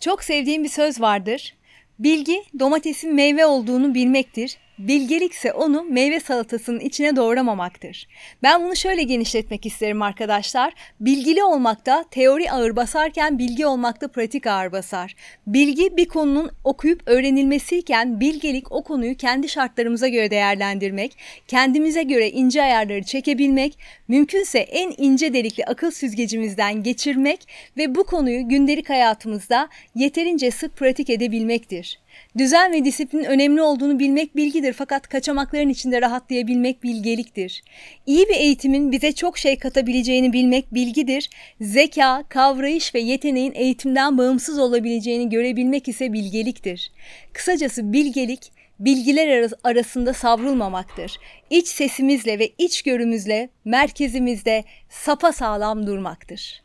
Çok sevdiğim bir söz vardır. Bilgi domatesin meyve olduğunu bilmektir. Bilgelikse onu meyve salatasının içine doğramamaktır. Ben bunu şöyle genişletmek isterim arkadaşlar. Bilgili olmakta teori ağır basarken bilgi olmakta pratik ağır basar. Bilgi bir konunun okuyup öğrenilmesiyken bilgelik o konuyu kendi şartlarımıza göre değerlendirmek, kendimize göre ince ayarları çekebilmek, mümkünse en ince delikli akıl süzgecimizden geçirmek ve bu konuyu gündelik hayatımızda yeterince sık pratik edebilmektir. Düzen ve disiplin önemli olduğunu bilmek bilgidir fakat kaçamakların içinde rahatlayabilmek bilgeliktir. İyi bir eğitimin bize çok şey katabileceğini bilmek bilgidir. Zeka, kavrayış ve yeteneğin eğitimden bağımsız olabileceğini görebilmek ise bilgeliktir. Kısacası bilgelik, bilgiler arasında savrulmamaktır. İç sesimizle ve iç görümüzle merkezimizde sapa sağlam durmaktır.